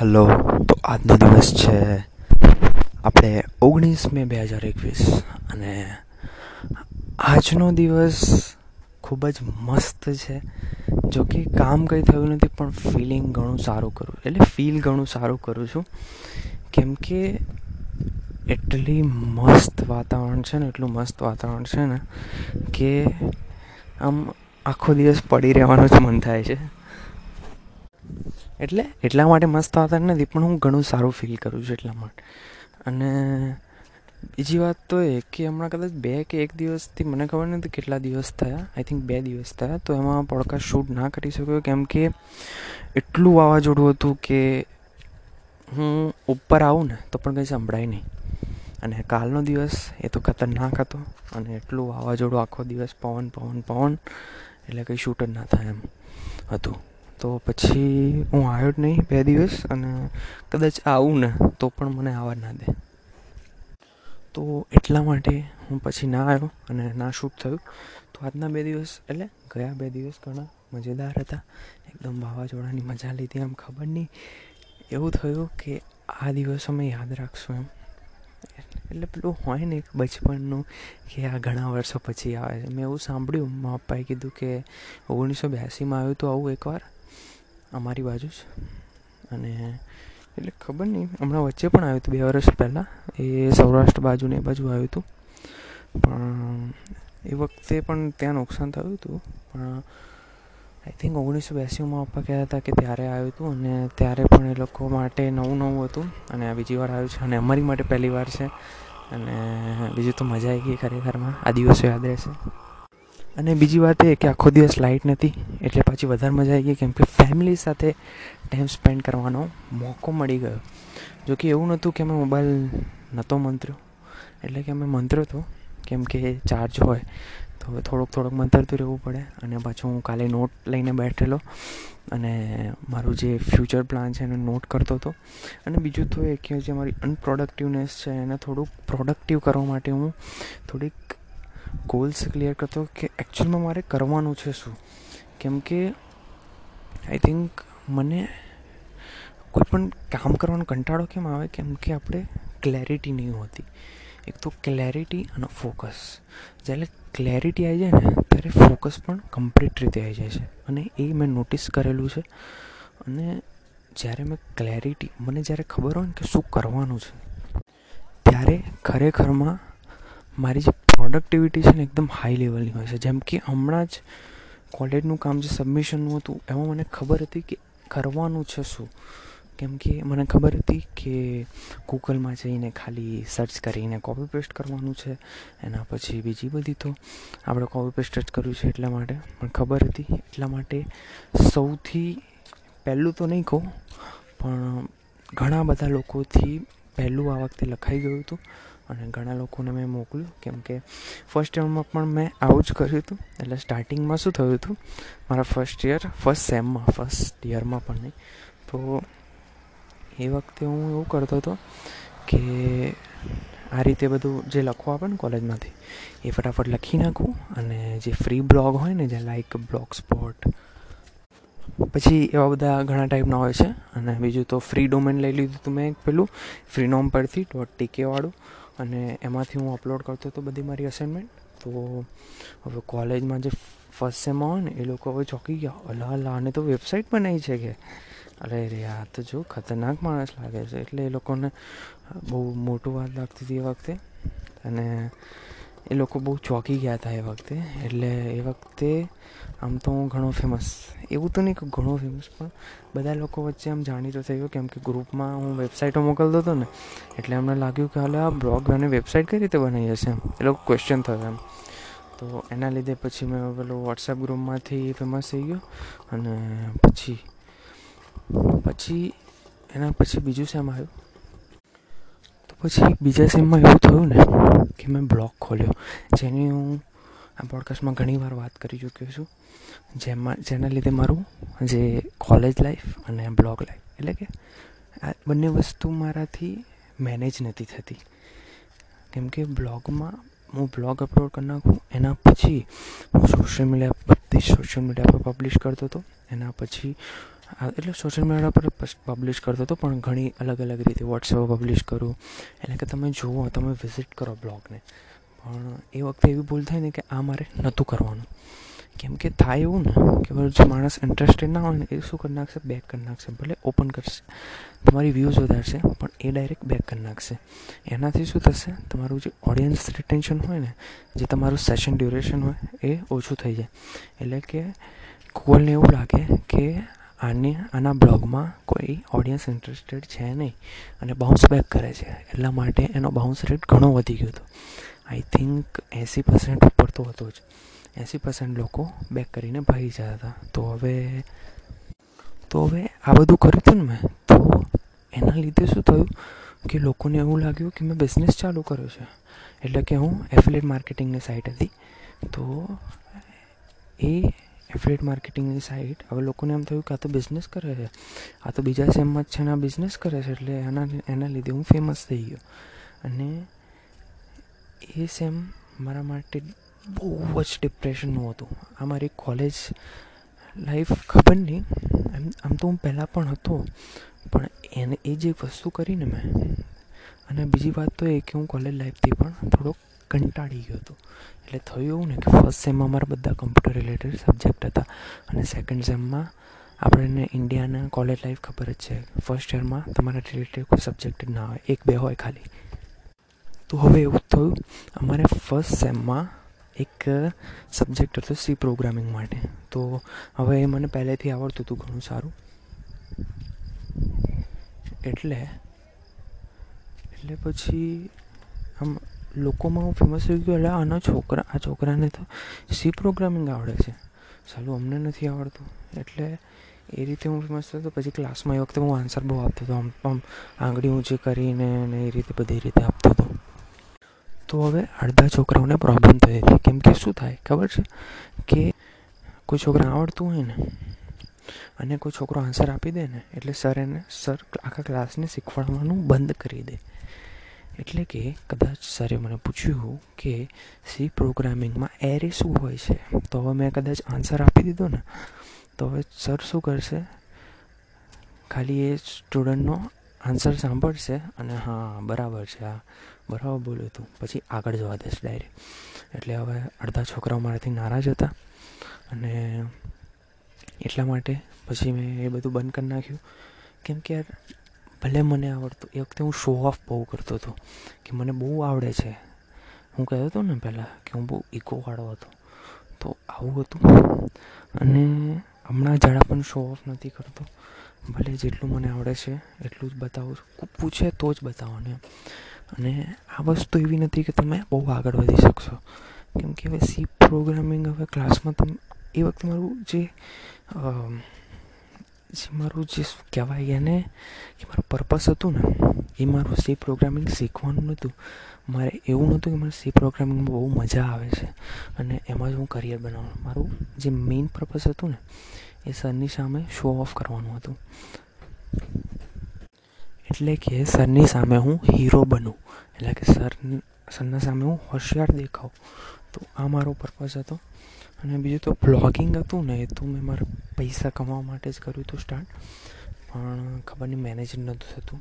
Hello તો આજનો દિવસ છે આપણે ઓગણીસ મે બે હજાર એકવીસ અને આજનો દિવસ ખૂબ જ મસ્ત છે. જો કે કામ કંઈ થયું નથી, પણ ફિલિંગ ઘણું સારું કરું. એટલે ફીલ ઘણું સારું કરું છું. કેમ કે એટલી મસ્ત વાતાવરણ છે ને, એટલું મસ્ત વાતાવરણ છે ને, કે આમ આખો દિવસ પડી રહેવાનું જ મન થાય છે. એટલે એટલા માટે મસ્ત વાતાવરણ નથી પણ હું ઘણું સારું ફીલ કરું છું એટલા માટે. અને બીજી વાત તો એ કે હમણાં કદાચ બે કે એક દિવસથી, મને ખબર નથી કેટલા દિવસ થયા આઈ થિંક બે દિવસ થયા, તો એમાં પોડકાસ્ટ શૂટ ના કરી શક્યો. કેમ કે એટલું વાવાઝોડું હતું કે હું ઉપર આવું ને, તો પણ કંઈ સંભળાય નહીં. અને કાલનો દિવસ એ તો ખતરનાક હતો અને એટલું વાવાઝોડું આખો દિવસ પવન પવન પવન, એટલે કંઈ શૂટ જ ના થાય એમ હતું. તો પછી હું આવ્યો જ નહીં બે દિવસ અને કદાચ આવું ને તો પણ મને આવવા ના દે. તો એટલા માટે હું પછી ના આવ્યો અને ના શૂટ થયું. તો આજના બે દિવસ એટલે ગયા બે દિવસ ઘણા મજેદાર હતા. એકદમ વાવાઝોડાની મજા લીધી, આમ ખબર નહીં. એવું થયું કે આ દિવસ અમે યાદ રાખશું એમ. એટલે પેલું હોય ને બચપનનું કે આ ઘણા વર્ષો પછી આવે છે. મેં એવું સાંભળ્યું મા પપ્પાએ કીધું કે ઓગણીસો બ્યાસીમાં આવ્યું તો આવું એકવાર. અમારી બાજુ જ. અને એટલે ખબર નહીં, હમણાં વચ્ચે પણ આવ્યું હતું, બે વર્ષ પહેલાં. એ સૌરાષ્ટ્ર બાજુ ને એ બાજુ આવ્યું હતું. પણ એ વખતે પણ ત્યાં નુકસાન થયું હતું. પણ આઈ થિંક ઓગણીસો બ્યાસીમાં પપ્પા કહેતા હતા કે ત્યારે આવ્યું હતું અને ત્યારે પણ એ લોકો માટે નવું નવું હતું. અને આ બીજી વાર આવ્યું છે અને અમારી માટે પહેલી વાર છે. અને બીજું તો મજા આવી ગઈ ખરેખરમાં. આ દિવસો યાદ રહેશે. અને બીજી વાત એ કે આખો દિવસ લાઇટ નથી, એટલે પાછી વધારે મજા આવી ગઈ કેમ કે ફેમિલી સાથે ટાઈમ સ્પેન્ડ કરવાનો મોકો મળી ગયો. જો કે એવું નહોતું કે અમે મોબાઈલ નહોતો મંત્ર્યો. એટલે કે અમે મંત્ર્યો હતો કેમ કે ચાર્જ હોય. તો થોડુંક થોડોક મંતરતું રહેવું પડે અને પાછું હું કાલે નોટ લઈને બેઠેલો અને મારું જે ફ્યુચર પ્લાન છે એને નોટ કરતો હતો. અને બીજું તો એ કે જે મારી અનપ્રોડક્ટિવનેસ છે એને થોડુંક પ્રોડક્ટિવ કરવા માટે હું થોડીક ગોલ્સ ક્લિયર કરતો કે એકચ્યુઅલમાં મારે કરવાનું છે શું? કેમ કે આઈ થિંક મને કોઈ પણ કામ કરવાનો કંટાળો કેમ આવે? કેમ કે આપણે ક્લેરિટી નહીં હોતી. એક તો ક્લેરિટી અને ફોકસ જ્યારે ક્લેરિટી આવી જાય ને, ત્યારે ફોકસ પણ કમ્પ્લીટ રીતે આવી જાય છે. અને એ મેં નોટિસ કરેલું છે. અને જ્યારે મેં ક્લેરિટી મને જ્યારે ખબર હોય ને કે શું કરવાનું છે, ત્યારે ખરેખરમાં મારી જે પ્રોડક્ટિવિટી છે ને, એકદમ હાઈ લેવલની હોય છે. જેમ કે હમણાં જ કોલેજનું કામ જે સબમિશનનું હતું, એમાં મને ખબર હતી કે કરવાનું છે શું. કેમ કે મને ખબર હતી કે ગૂગલમાં જઈને ખાલી સર્ચ કરીને કોપી પેસ્ટ કરવાનું છે, એના પછી બીજી બધી તો આપણે કોપી પેસ્ટ જ કર્યું છે એટલા માટે. પણ ખબર હતી એટલા માટે સૌથી પહેલું તો નહીં કહું, પણ ઘણા બધા લોકોથી પહેલું આ વખતે લખાઈ ગયું હતું. અને ઘણા લોકોને મેં મોકલ્યું, કેમ કે ફર્સ્ટ યરમાં પણ મેં આવું જ કર્યું હતું. એટલે સ્ટાર્ટિંગમાં શું થયું હતું? મારા ફર્સ્ટ યર ફર્સ્ટ સેમમાં ફર્સ્ટ યરમાં પણ નહીં. તો એ વખતે હું એવું કરતો હતો કે આ રીતે બધું જે લખવા આપે ને કોલેજમાંથી, એ ફટાફટ લખી નાખું અને જે ફ્રી બ્લોગ હોય ને, જે લાઈક બ્લોગ સ્પોટ પછી એવા બધા ઘણા ટાઈપના હોય છે. અને બીજું તો ફ્રી ડોમેન લઈ લીધું હતું મેં એક પેલું ફ્રી નોમ પરથી ડોટ ટીકેવાળું અને એમાંથી હું અપલોડ કરતો હતો બધી મારી અસાઇનમેન્ટ તો હવે કોલેજમાં જે ફર્સ્ટ સેમમાં હોય ને, એ લોકો હવે ચોંકી ગયા. અલા અલા, આને તો વેબસાઇટ બનાવી છે કે. અરે રે આ તો જો ખતરનાક માણસ લાગે છે. એટલે એ લોકોને બહુ મોટું વાત લાગતી હતી એ વખતે. અને એ લોકો બહુ ચોંકી ગયા હતા એ વખતે. એટલે એ વખતે આમ તો હું ઘણો ફેમસ એવું તો નહીં કે ઘણો ફેમસ પણ બધા લોકો વચ્ચે આમ જાણીતો થઈ ગયો કેમ કે ગ્રુપમાં હું વેબસાઇટો મોકલતો હતો ને, એટલે અમને લાગ્યું કે હાલે આ બ્લોગ અને વેબસાઇટ કઈ રીતે બનાવી હશે એ લોકો ક્વેશ્ચન થયો એમ. તો એના લીધે પછી મેં પેલું વોટ્સએપ ગ્રુપમાંથી ફેમસ થઈ ગયો અને પછી પછી, એના પછી બીજું સેમ આવ્યું. તો પછી બીજા સેમમાં એવું થયું ને કે મેં બ્લોગ ખોલ્યો. જેની હું આ પોડકાસ્ટમાં ઘણીવાર વાત કરી ચૂક્યો છું. જેમાં, જેના લીધે મારું જે કોલેજ લાઈફ અને બ્લોગ લાઈફ એટલે કે આ બંને વસ્તુ મારાથી મેનેજ નથી થતી. કેમ કે બ્લોગમાં હું બ્લોગ અપલોડ કરી નાખું, એના પછી હું સોશિયલ મીડિયા બધી સોશિયલ મીડિયા પર પબ્લિશ કરતો હતો. એના પછી એટલે સોશિયલ મીડિયા પર પબ્લિશ કરતો હતો, પણ ઘણી અલગ અલગ રીતે વોટ્સએપ પબ્લિશ કરું. એટલે કે તમે જુઓ, તમે વિઝિટ કરો બ્લોગને પણ એ વખતે એવી ભૂલ થાય ને કે આ મારે નહોતું કરવાનું. કેમ કે થાય એવું ને કે જો માણસ ઇન્ટરેસ્ટેડ ના હોય ને, એ શું કરી નાખશે? બેક કરી નાખશે. ભલે ઓપન કરશે. તમારી વ્યૂઝ વધારશે, પણ એ ડાયરેક્ટ બેક કરી નાખશે. એનાથી શું થશે? તમારું જે ઓડિયન્સ રિટેન્શન હોય ને, જે તમારું સેશન ડ્યુરેશન હોય, એ ઓછું થઈ જાય. એટલે કે ગૂગલને એવું લાગે કે આને, આના બ્લોગમાં કોઈ ઓડિયન્સ ઇન્ટરેસ્ટેડ છે નહીં અને બાઉન્સ બેક કરે છે. એટલા માટે એનો બાઉન્સ રેટ ઘણો વધી ગયો હતો. આઈ થિંક એંસી પર્સન્ટ ઉપર તો હતો જ એંસી પર્સન્ટ લોકો બેક કરીને ભાગી જતા હતા તો હવે તો હવે આ બધું કર્યું હતું ને મેં તો એના લીધે શું થયું કે લોકોને એવું લાગ્યું કે મેં બિઝનેસ ચાલુ કર્યો છે એટલે કે હું એફિલેટ માર્કેટિંગની સાઇટ હતી તો એ એફિલેટ માર્કેટિંગની સાઇટ હવે લોકોને એમ થયું કે આ તો બિઝનેસ કરે છે આ તો બીજા સેમમાં જ છે ને આ બિઝનેસ કરે છે એટલે એના એના લીધે હું ફેમસ થઈ ગયો અને એ સેમ મારા માટે બહુ જ ડિપ્રેશનનું હતું. આ મારી કોલેજ લાઈફ ખબર નહીં. એમ, આમ તો હું પહેલાં પણ હતો. પણ એને, એ જે વસ્તુ કરીને મેં, અને બીજી વાત તો એ કે હું કોલેજ લાઈફથી પણ થોડોક કંટાળી ગયો હતો. એટલે થયું એવું ને કે ફર્સ્ટ સેમમાં મારા બધા કમ્પ્યુટર રિલેટેડ સબ્જેક્ટ હતા અને સેકન્ડ સેમમાં આપણને ઇન્ડિયાના કોલેજ લાઈફ ખબર જ છે. ફર્સ્ટ યરમાં તમારા રિલેટેડ કોઈ સબ્જેક્ટ ના હોય. એક, બે હોય ખાલી. તો હવે એવું થયું, અમારે ફર્સ્ટ સેમમાં એક સબ્જેક્ટ હતો સી પ્રોગ્રામિંગ માટે. તો હવે એ મને પહેલેથી આવડતું હતું ઘણું સારું. એટલે એટલે પછી આમ લોકોમાં હું ફેમસ થઈ ગયો, એટલે આના છોકરા, આ છોકરાને તો સી પ્રોગ્રામિંગ આવડે છે. સાલું અમને નથી આવડતું. એટલે એ રીતે હું ફેમસ થયો પછી ક્લાસમાં એ વખતે હું આન્સર બહુ આપતો હતો. આમ આમ આંગળી ઊંચી કરીને અને એ રીતે બધી રીતે આપતો હતો. તો હવે અડધા છોકરાઓને પ્રોબ્લેમ થઈ હતી. કેમ કે શું થાય? ખબર છે? કે કોઈ છોકરા આવડતું હોય ને, અને કોઈ છોકરો આન્સર આપી દે ને, એટલે સર એને સર આખા ક્લાસને શીખવાડવાનું બંધ કરી દે. એટલે કે કદાચ સરે મને પૂછ્યું કે સી પ્રોગ્રામિંગમાં એરે શું હોય છે? તો હવે મેં કદાચ આન્સર આપી દીધો ને, તો હવે સર શું કરશે? ખાલી એ સ્ટુડન્ટનો આન્સર સાંભળશે અને હા, બરાબર છે આ બરાબર બોલ્યું તું. પછી આગળ જવા દેશ ડાયરેક્ટ. એટલે હવે અડધા છોકરાઓ મારાથી નારાજ હતા અને એટલા માટે પછી મેં એ બધું બંધ કરી નાખ્યું. કેમ કે યાર, ભલે મને આવડતું, એ વખતે હું શો ઓફ બહુ કરતો હતો કે મને બહુ આવડે છે. હું કહેતો હતો ને પહેલાં કે હું બહુ ઇકોવાળો હતો. તો આવું હતું. અને હમણાં જરા પણ શો ઓફ નથી કરતો. ભલે જેટલું મને આવડે છે, એટલું જ બતાવું છું. પૂછે તો જ બતાવવાનું એમ. અને આ વસ્તુ એવી નથી કે તમે બહુ આગળ વધી શકશો. કેમ કે હવે સી પ્રોગ્રામિંગ હવે ક્લાસમાં તમે, એ વખતે મારું જે જે મારું જે કહેવાય એને, કે મારું પર્પસ હતું ને, એ મારું સી પ્રોગ્રામિંગ શીખવાનું નહોતું મારે એવું નહોતું કે મને સી પ્રોગ્રામિંગમાં બહુ મજા આવે છે. અને એમાં જ હું કરિયર બનાવવાનું મારું જે મેઇન પર્પસ હતું ને, એ સરની સામે શો ઓફ કરવાનું હતું. એટલે કે સરની સામે હું હીરો બનું. એટલે કે સર, સરના સામે હું હોશિયાર દેખાઉં. તો આ મારો પર્પઝ હતો. અને બીજું તો બ્લોગિંગ હતું ને, એ તો મેં મારા પૈસા કમાવા માટે જ કર્યું હતું સ્ટાર્ટ પણ ખબર નહીં મેનેજ નહોતું થતું.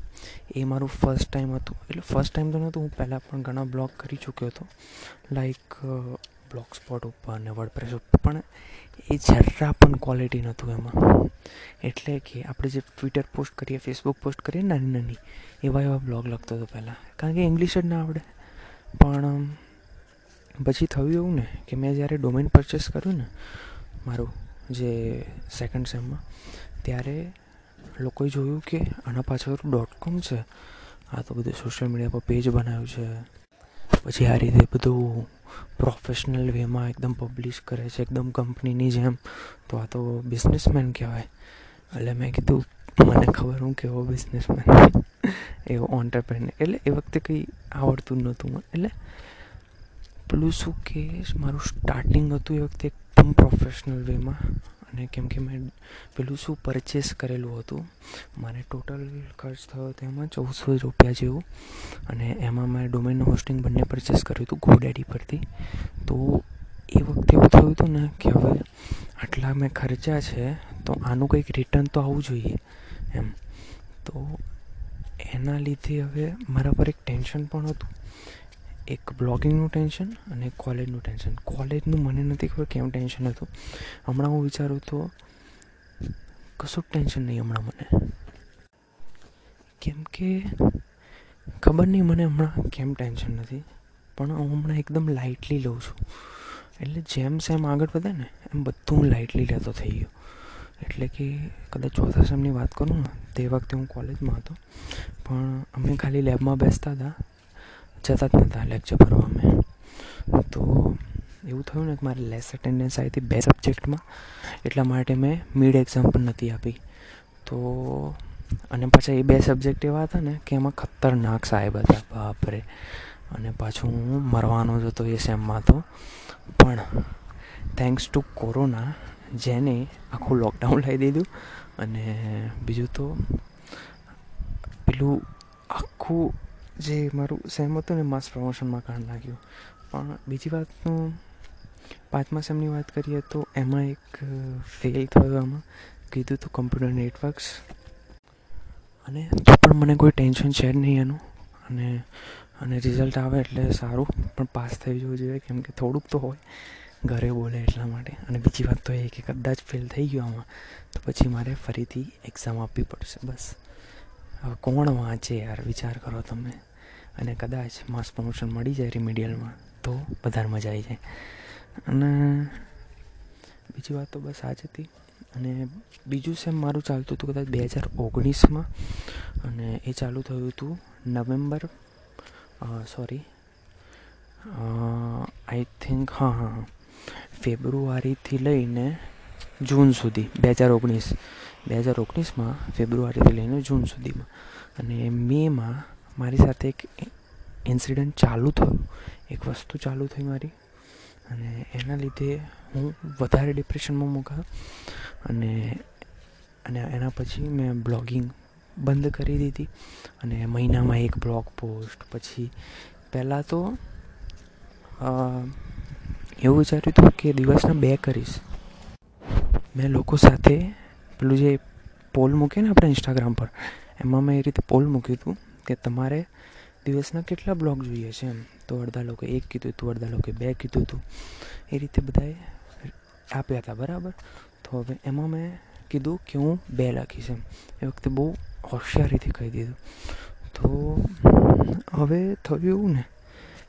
એ મારું ફર્સ્ટ ટાઈમ હતું. એટલે ફર્સ્ટ ટાઈમ તો નહોતું, હું પહેલાં પણ ઘણા બ્લોગ કરી ચૂક્યો હતો. લાઈક બ્લોગ સ્પોટ ઉપર ને વર્ડપ્રેસ ઉપર. પણ એ જરા પણ ક્વોલિટી નહોતું એમાં. એટલે કે આપણે જે ટ્વિટર પોસ્ટ કરીએ ફેસબુક પોસ્ટ કરીએ, નાની નાની, એવા એવા બ્લોગ લખતો હતો પહેલાં. કારણ કે ઇંગ્લિશ જ ના આવડે. પણ પછી થયું એવું ને કે મેં જ્યારે ડોમેન પરચેસ કર્યું ને, મારું જે સેકન્ડ સેમમાં ત્યારે લોકોએ જોયું કે આના પાછળ ડોટ કોમ છે. આ તો બધું સોશિયલ મીડિયા પર પેજ બનાવ્યું છે. પછી આ રીતે બધું પ્રોફેશનલ વેમાં એકદમ પબ્લિશ કરે છે, એકદમ કંપનીની જેમ. તો આ તો બિઝનેસમેન કહેવાય. એટલે મેં કીધું, મને ખબર હું કેવો બિઝનેસમેન એવો ઓન્ટરપ્રેન એટલે એ વખતે કંઈ આવડતું નહોતું એટલે પેલું શું કે, મારું સ્ટાર્ટિંગ હતું એ વખતે એકદમ પ્રોફેશનલ વેમાં અને કેમ કે મેં પેલું શું પરચેસ કરેલું હતું, મારે ટોટલ ખર્ચ થયો તેમાં ચૌદસો રૂપિયા જેવું. અને એમાં મેં ડોમેનનું હોસ્ટિંગ બંને પરચેસ કર્યું હતું ગોડેડી પરથી. તો એ વખતે એવું થયું હતું ને કે હવે આટલા મેં ખર્ચા છે, તો આનું કંઈક રિટર્ન તો આવવું જોઈએ એમ. તો એના લીધે હવે મારા પર એક ટેન્શન પણ હતું. એક બ્લોગિંગનું ટેન્શન અને કોલેજનું ટેન્શન કોલેજનું મને નથી ખબર કેમ ટેન્શન હતું. હમણાં હું વિચારું તો કશું જ ટેન્શન નહીં હમણાં મને. કેમ કે ખબર નહીં મને હમણાં કેમ ટેન્શન નથી. પણ હું હમણાં એકદમ લાઇટલી લઉં છું. એટલે જેમ સેમ આગળ વધે ને, એમ બધું હું લાઇટલી લેતો થઈ ગયો. એટલે કે કદાચ ચોથા સેમની વાત કરું ને, તે વખતે હું કોલેજમાં હતો. પણ અમે ખાલી લેબમાં બેસતા હતા. જતા જ નહોતા લેક્ચર ભરવા અમે. તો એવું થયું ને કે મારે લેસ અટેન્ડન્સ આવી હતી બે સબ્જેક્ટમાં એટલા માટે મેં મિડ એક્ઝામ પણ નથી આપી. તો અને પાછા એ બે સબ્જેક્ટ એવા હતા ને કે એમાં ખતરનાક સાહેબ હતા, બાપરે. અને પાછું હું મરવાનો જ હતો એ સેમમાં તો. પણ થેન્ક્સ ટુ કોરોના જેને આખું લોકડાઉન લાવી દીધું અને બીજું તો પેલું આખું જે મારું સેમ હતું ને માસ પ્રમોશનમાં કારણ લાગ્યું. પણ બીજી વાતનું, પાંચમા સેમની વાત કરીએ તો એમાં એક ફેલ થયો આમાં. કીધું હતું કમ્પ્યુટર નેટવર્ક્સ અને તો પણ મને કોઈ ટેન્શન છે જ નહીં એનું. અને અને રિઝલ્ટ આવે એટલે સારું, પણ પાસ થઈ જવું જોઈએ. કેમ કે થોડુંક તો હોય. ઘરે બોલે એટલા માટે. અને બીજી વાત તો એ કે કદાચ ફેલ થઈ ગયો આમાં, તો પછી મારે ફરીથી એક્ઝામ આપવી પડશે. બસ. હવે કોણ વાંચે યાર? વિચાર કરો તમે. અને કદાચ માસ પ્રમોશન મળી જાય રિમિડિયલમાં તો વધારે મજા આવી જાય. અને બીજી વાત તો બસ આ જ હતી. અને બીજું સેમ મારું ચાલતું હતું કદાચ બે હજાર ઓગણીસમાં, અને એ ચાલુ થયું હતું નવેમ્બર સોરી આઈ થિંક હા હા. ફેબ્રુઆરીથી લઈને જૂન સુધી, બે હજાર ઓગણીસ, બે હજાર ઓગણીસમાં ફેબ્રુઆરીથી લઈને જૂન સુધીમાં. અને મેમાં મારી સાથે એક ઇન્સિડન્ટ ચાલુ થયું. એક વસ્તુ ચાલુ થઈ મારી. અને એના લીધે હું વધારે ડિપ્રેશનમાં મુકાયો. અને અને એના પછી મેં બ્લોગિંગ બંધ કરી દીધી. અને મહિનામાં એક બ્લોગ પોસ્ટ પછી પહેલાં તો એવું વિચાર્યું હતું કે દિવસના બે કરીશ. મેં લોકો સાથે પેલું જે પોલ મૂકે ને આપણે ઇન્સ્ટાગ્રામ પર, એમાં મેં એ રીતે પોલ મૂક્યું હતું. કે તમારે દિવસના કેટલા બ્લોગ જોઈએ છે એમ? તો અડધા લોકો એક કીધું હતું, અડધા લોકોએ બે કીધું હતું. એ રીતે બધાએ આપ્યા હતા, બરાબર? તો હવે એમાં મેં કીધું કે હું બે લખીશ એમ. એ વખતે બહુ હોશિયારીથી કહી દીધું. તો હવે થયું એવું ને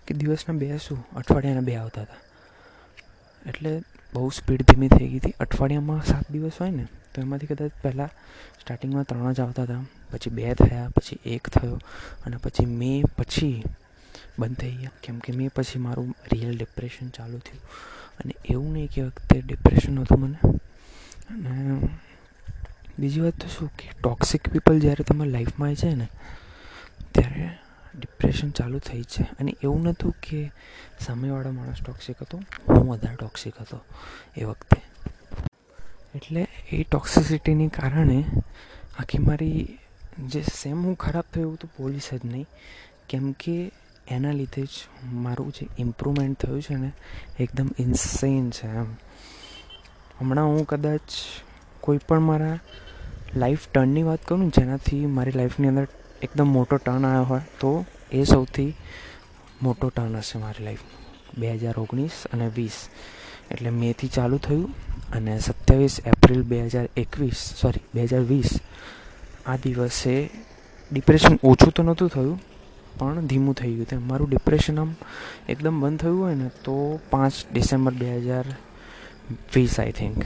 કે દિવસના બે શું? અઠવાડિયાના બે આવતા હતા. એટલે બહુ સ્પીડ ધીમી થઈ ગઈ હતી. અઠવાડિયામાં સાત દિવસ હોય ને તો એમાંથી કદાચ પહેલાં સ્ટાર્ટિંગમાં ત્રણ જ આવતા હતા. પછી બે થયા, પછી એક થયો અને પછી મે પછી બંધ થઈ ગયા. કેમ કે મેં પછી મારું રિયલ ડિપ્રેશન ચાલુ થયું. અને એવું નહીં કે વખતે ડિપ્રેશન હતું મને. અને બીજી વાત તો શું કે ટોક્સિક પીપલ જ્યારે તમારી લાઈફમાં આવે છે ને, ત્યારે ડિપ્રેશન ચાલુ થઈ છે અને એવું નહોતું કે સામેવાળો માણસ ટોક્સિક હતો, હું વધારે ટોક્સિક હતો એ વખતે. એટલે એ ટોક્સિસિટીને કારણે આખી મારી જે સેમ હું ખરાબ થયું તો પોલીસ જ નહીં. કેમ કે એના લીધે જ મારું જે ઇમ્પ્રુવમેન્ટ થયું છે ને, એકદમ ઇન્સેન છે એમ. હમણાં હું કદાચ કોઈ પણ મારા લાઈફ ટર્નની વાત કરું જેનાથી મારી લાઈફની અંદર એકદમ મોટો ટર્ન આવ્યો હોય, તો એ સૌથી મોટો ટર્ન હશે મારી લાઈફ બે હજાર ઓગણીસ અને વીસ. એટલે મેથી ચાલુ થયું અને સત્યાવીસ એપ્રિલ બે હજાર એકવીસ સોરી બે હજાર વીસ આ દિવસે ડિપ્રેશન ઓછું તો નહોતું થયું, પણ ધીમું થઈ ગયું. તેમ મારું ડિપ્રેશન આમ એકદમ બંધ થયું હોય ને તો પાંચ ડિસેમ્બર બે હજાર વીસ આઈ થિંક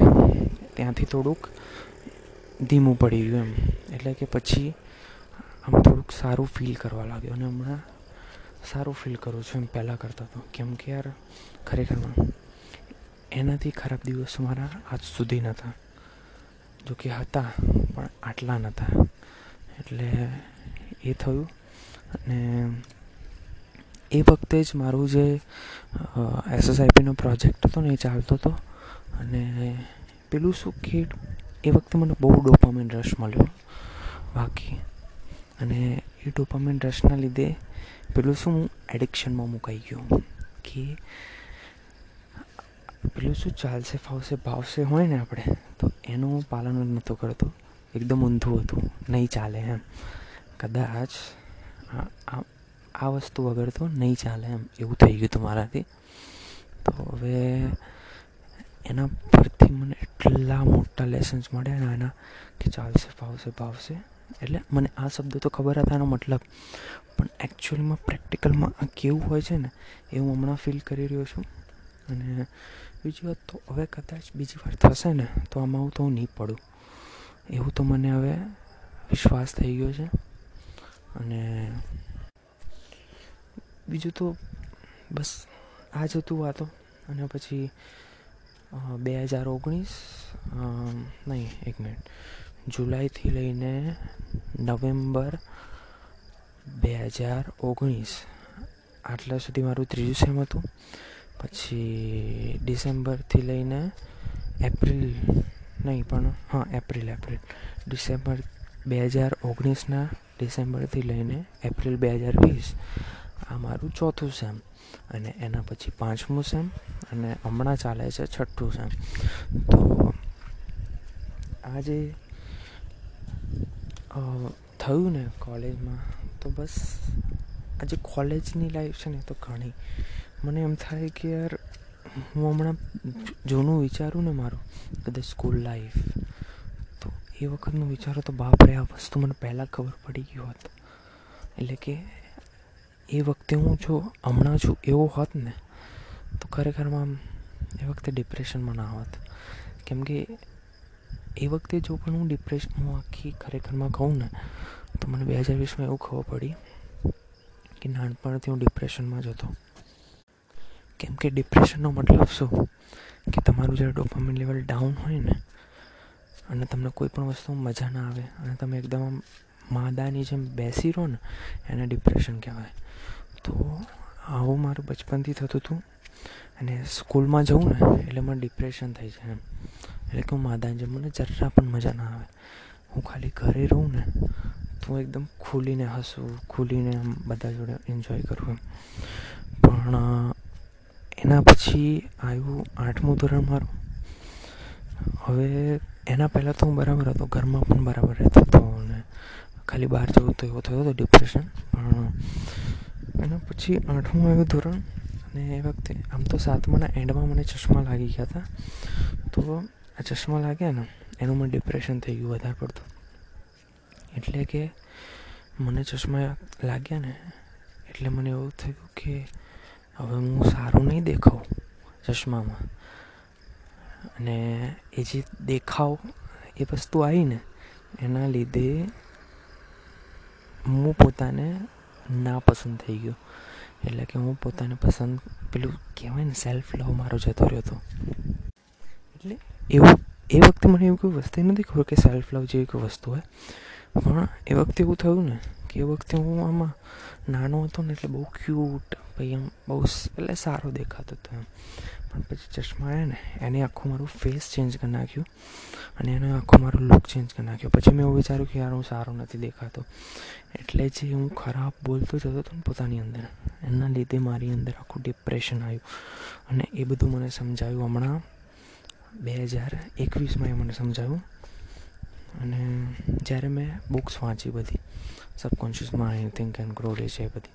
ત્યાંથી થોડુંક ધીમું પડી ગયું એમ. એટલે કે પછી આમ થોડુંક સારું ફીલ કરવા લાગ્યું અને હમણાં સારું ફીલ કરું છું એમ પહેલાં કરતાં તો. કેમ કે યાર, ખરેખરમાં એનાથી ખરાબ દિવસો મારા આજ સુધી નહોતા જો કે હતા, પણ આટલા નહોતા એટલે એ થયું અને એ વખતે જ મારું જે એસએસઆઈપીનો પ્રોજેક્ટ હતો ને એ ચાલતો હતો અને પેલું શું કે એ વખતે મને બહુ ડોપામિન રસ મળ્યો. બાકી અને એ ડોપામિન રસના લીધે પેલું શું હું એડિક્શનમાં મુકાઈ ગયો. કે પેલું શું ચાલશે, ફાવશે, ભાવશે હોય ને આપણે, તો એનું હું પાલન જ નહોતું કરતું. એકદમ ઊંધું હતું, નહીં ચાલે એમ. કદાચ આ વસ્તુ વગર તો નહીં ચાલે એમ, એવું થઈ ગયું હતું મારાથી. તો હવે એના પરથી મને એટલા મોટા લેસન્સ મળ્યા ને એના, કે ચાલશે, ફાવશે, ભાવશે. એટલે મને આ શબ્દો તો ખબર હતા એનો મતલબ. પણ એકચ્યુઅલીમાં પ્રેક્ટિકલમાં આ કેવું હોય છે ને એ હું હમણાં ફીલ કરી રહ્યો છું. અને બીજી વાત તો હવે કદાચ બીજી વાર થશે ને, તો આમાં હું તો નહીં પડું. એવું તો મને હવે વિશ્વાસ થઈ ગયો છે. અને બીજું તો બસ આ જ હતું વાતો. અને પછી બે હજાર ઓગણીસ નહીં, એક મિનિટ. જુલાઈથી લઈને નવેમ્બર બે હજાર ઓગણીસ. આટલા સુધી મારું ત્રીજું સેમ હતું. પછી ડિસેમ્બરથી લઈને એપ્રિલ નહીં, પણ હા, એપ્રિલ એપ્રિલ. ડિસેમ્બર બે હજાર ઓગણીસના ડિસેમ્બરથી લઈને એપ્રિલ બે હજાર વીસ આ મારું ચોથું સેમ. અને એના પછી પાંચમું સેમ અને હમણાં ચાલે છે છઠ્ઠું સેમ. તો આજે થયું ને કોલેજમાં, તો બસ આજે કોલેજની લાઈફ છે ને, તો ઘણી. મને એમ થાય કે યાર, હું હમણાં જૂનું વિચારું ને મારું, કદાચ સ્કૂલ લાઈફ તો એ વખતનું વિચારો તો બાપરે આ વસ્તુ મને પહેલાં ખબર પડી ગઈ હોત. એટલે કે એ વખતે હું જો હમણાં છું એવો હોત ને, તો ખરેખરમાં એ વખતે ડિપ્રેશનમાં ના હોત. કેમ કે એ વખતે જો પણ હું ડિપ્રેશનમાં આખી ખરેખરમાં કહું ને, તો મને બે હજાર વીસમાં એવું ખબર પડી કે નાનપણથી હું ડિપ્રેશનમાં જ હતો. કેમ કે ડિપ્રેશનનો મતલબ શું? કે તમારું જ્યારે ડોપામિન લેવલ ડાઉન હોય ને, અને તમને કોઈ પણ વસ્તુ મજા ના આવે, અને તમે એકદમ આમ માદાની જેમ બેસી રહો ને, એને ડિપ્રેશન કહેવાય. તો આવું મારું બચપનથી થતું હતું, અને સ્કૂલમાં જવું ને, એટલે મને ડિપ્રેશન થઈ જાય એમ. એટલે કે હું માદાની જેમ, મને જરા પણ મજા ના આવે. હું ખાલી ઘરે રહું ને, તો એકદમ ખુલીને હસું, ખુલીને બધા જોડે એન્જોય કરું એમ. પણ એના પછી આવ્યું આઠમું ધોરણ મારું. હવે એના પહેલાં તો હું બરાબર હતો, ઘરમાં પણ બરાબર રહેતો હતો અને ખાલી બહાર જવું તો એવો થયો હતો ડિપ્રેશન પણ એના પછી આઠમું આવ્યું ધોરણ અને એ વખતે આમ તો સાતમાના એન્ડમાં મને ચશ્મા લાગી ગયા હતા. તો આ ચશ્મા લાગ્યા ને, એનું મને ડિપ્રેશન થઈ ગયું વધારે પડતું. એટલે કે મને ચશ્મા લાગ્યા ને, એટલે મને એવું થયું કે હવે હું સારું નહીં દેખાઉં ચશ્મામાં. અને એ જે દેખાવ, એ વસ્તુ આવીને એના લીધે હું પોતાને ના પસંદ થઈ ગયો. એટલે કે હું પોતાને પસંદ, પેલું કહેવાય ને સેલ્ફ લવ મારો જતો રહ્યો હતો. એટલે એવું, એ વખતે મને એવું કોઈ વસ્તુ નથી ખબર કે સેલ્ફ લવ જેવી કોઈ વસ્તુ હોય. પણ એ વખતે એવું થયું ને એ વખતે હું આમાં નાનો હતો ને એટલે બહુ ક્યુટ ભાઈ આમ બહુ એટલે સારો દેખાતો હતો એમ. પણ પછી ચશ્મા આવ્યા ને, એને આખું મારું ફેસ ચેન્જ કરી નાખ્યું અને એનો આખો મારો લુક ચેન્જ કરી નાખ્યો. પછી મેં એવું વિચાર્યું કે યાર હું સારો નથી દેખાતો. એટલે જે હું ખરાબ બોલતો જતો હતો ને પોતાની અંદર, એના લીધે મારી અંદર આખું ડિપ્રેશન આવ્યું. અને એ બધું મને સમજાયું હમણાં બે હજાર એકવીસમાં એ મને સમજાવ્યું અને જ્યારે મેં બુક્સ વાંચી બધી subconscious mind think and grow રહે છે બધી.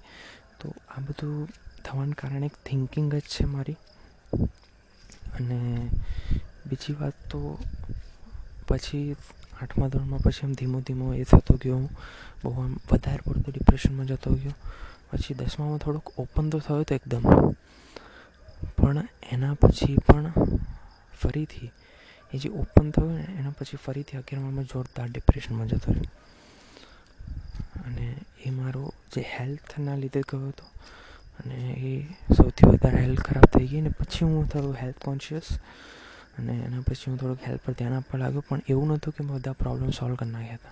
તો આ બધું થવાને કારણે એક થિંકિંગ જ છે મારી. અને બીજી વાત તો પછી આઠમા ધોરણમાં પછી આમ ધીમો ધીમો એ થતો ગયો હું. બહુ આમ વધારે પડતો ડિપ્રેશનમાં જતો ગયો. પછી દસમામાં થોડોક ઓપન તો થયો તો એકદમ. પણ એના પછી પણ ફરીથી એ જે ઓપન થયું ને એના પછી ફરીથી અગિયારમાં જોરદાર ડિપ્રેશનમાં જતો રહ્યો. અને એ મારો જે હેલ્થના લીધે ગયો હતો અને એ સૌથી વધારે હેલ્થ ખરાબ થઈ ગઈ ને પછી હું થોડું હેલ્થ કોન્શિયસ અને એના પછી હું થોડુંક હેલ્થ પર ધ્યાન આપવા લાગ્યો પણ એવું નહોતું કે મેં બધા પ્રોબ્લેમ સોલ્વ કરી નાખ્યા હતા.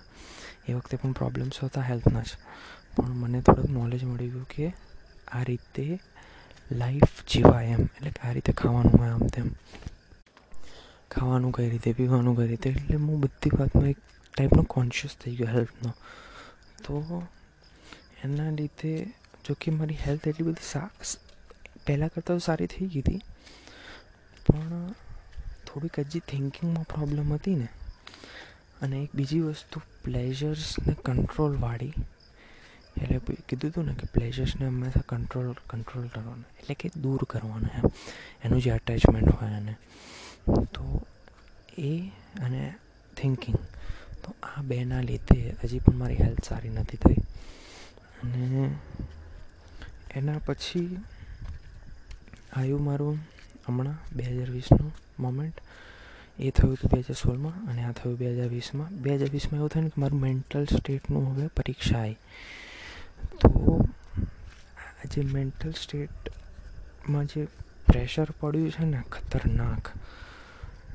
એ વખતે પણ પ્રોબ્લેમ્સ હતા હેલ્થના જ. પણ મને થોડુંક નોલેજ મળી ગયું કે આ રીતે લાઈફ જીવાય એમ. એટલે કે આ રીતે ખાવાનું હોય આમ તેમ. ખાવાનું કઈ રીતે, પીવાનું કઈ રીતે, એટલે હું બધી વાતમાં એક ટાઈપનો કોન્શિયસ થઈ ગયો હેલ્થનો તો એના લીધે જો કે મારી હેલ્થ એટલી બધી પહેલાં કરતાં તો સારી થઈ ગઈ હતી. પણ થોડીક હજી થિંકિંગમાં પ્રોબ્લેમ હતી ને. અને એક બીજી વસ્તુ પ્લેઝર્સને કંટ્રોલવાળી એટલે કીધું હતું ને કે પ્લેઝર્સને હંમેશા કંટ્રોલ કંટ્રોલ કરવાના. એટલે કે દૂર કરવાના એમ. એનું જે અટેચમેન્ટ હોય એને તો એ અને થિંકિંગ તો આ બેના લીધે હજી પણ મારી હેલ્થ સારી નથી થઈ. અને એના પછી આવ્યું મારું હમણાં બે હજાર વીસનું મોમેન્ટ એ થયું હતું બે હજાર સોળમાં અને આ થયું બે હજાર વીસમાં. બે હજાર વીસમાં એવું થયું ને કે મારું મેન્ટલ સ્ટેટનું હવે પરીક્ષા આવી તો આ જે મેન્ટલ સ્ટેટમાં જે પ્રેશર પડ્યું છે ને, ખતરનાક,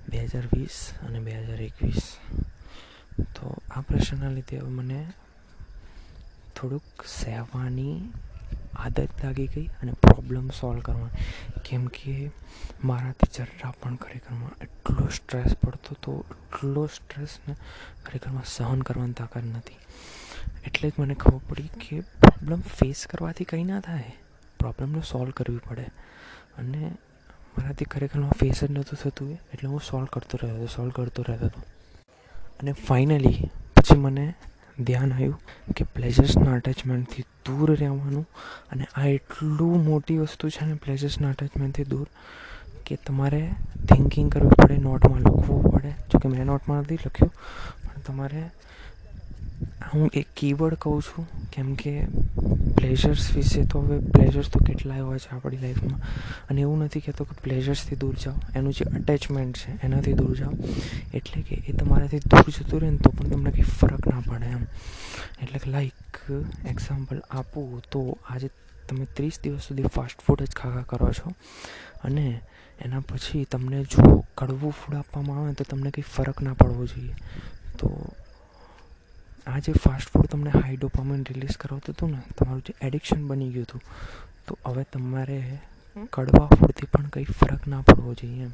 બે હજાર વીસ અને બે હજાર એકવીસ. તો આ પ્રશ્નના લીધે હવે મને થોડુંક સહેવાની આદત લાગી ગઈ અને પ્રોબ્લેમ સોલ્વ કરવાની કેમ કે મારાથી જરા પણ ખરેખરમાં એટલો સ્ટ્રેસ પડતો તો એટલો સ્ટ્રેસને ખરેખરમાં સહન કરવાની તાકાત નથી. એટલે જ મને ખબર પડી કે પ્રોબ્લેમ ફેસ કરવાથી કંઈ ના થાય. પ્રોબ્લેમને સોલ્વ કરવી પડે. અને મારાથી ખરેખરમાં ફેસ જ નહોતું થતું એટલે હું સોલ્વ કરતો રહ્યો હતો સોલ્વ કરતો રહેતો હતો. અને ફાઇનલી પછી મને ધ્યાન આવ્યું કે પ્લેઝર્સના અટેચમેન્ટથી દૂર રહેવાનું અને આ એટલું મોટી વસ્તુ છે ને પ્લેઝર્સના અટેચમેન્ટથી દૂર કે તમારે થિંકિંગ કરવી પડે નોટમાં લખવું પડે. જોકે મેં નોટમાં નથી લખ્યું, પણ તમારે હું એક કીવર્ડ કહું છું, કેમ કે પ્લેઝર્સ વિશે તો હવે પ્લેઝર્સ તો કેટલાય હોય છે આપણી લાઈફમાં અને એવું નથી કહેતો કે પ્લેઝર્સથી દૂર જાઓ. એનું જે અટેચમેન્ટ છે, એનાથી દૂર જાઓ. એટલે કે એ તમારાથી દૂર જતું રહે ને તો પણ તમને કંઈ ફરક ના પડે એમ. એટલે કે લાઈક એક્ઝામ્પલ આપું તો આજે તમે ત્રીસ દિવસ સુધી ફાસ્ટ ફૂડ જ ખાખા કરો છો. અને એના પછી તમને જો કડવું ફૂડ આપવામાં આવે તો તમને કંઈ ફરક ના પડવો જોઈએ. તો આ જે ફાસ્ટ ફૂડ તમને હાઈ ડોપામાઇન રિલીઝ કરાવતું હતું ને તમારું જે એડિક્શન બની ગયું હતું તો હવે તમારે કડવા ફૂડથી પણ કંઈ ફરક ના પડવો જોઈએ એમ.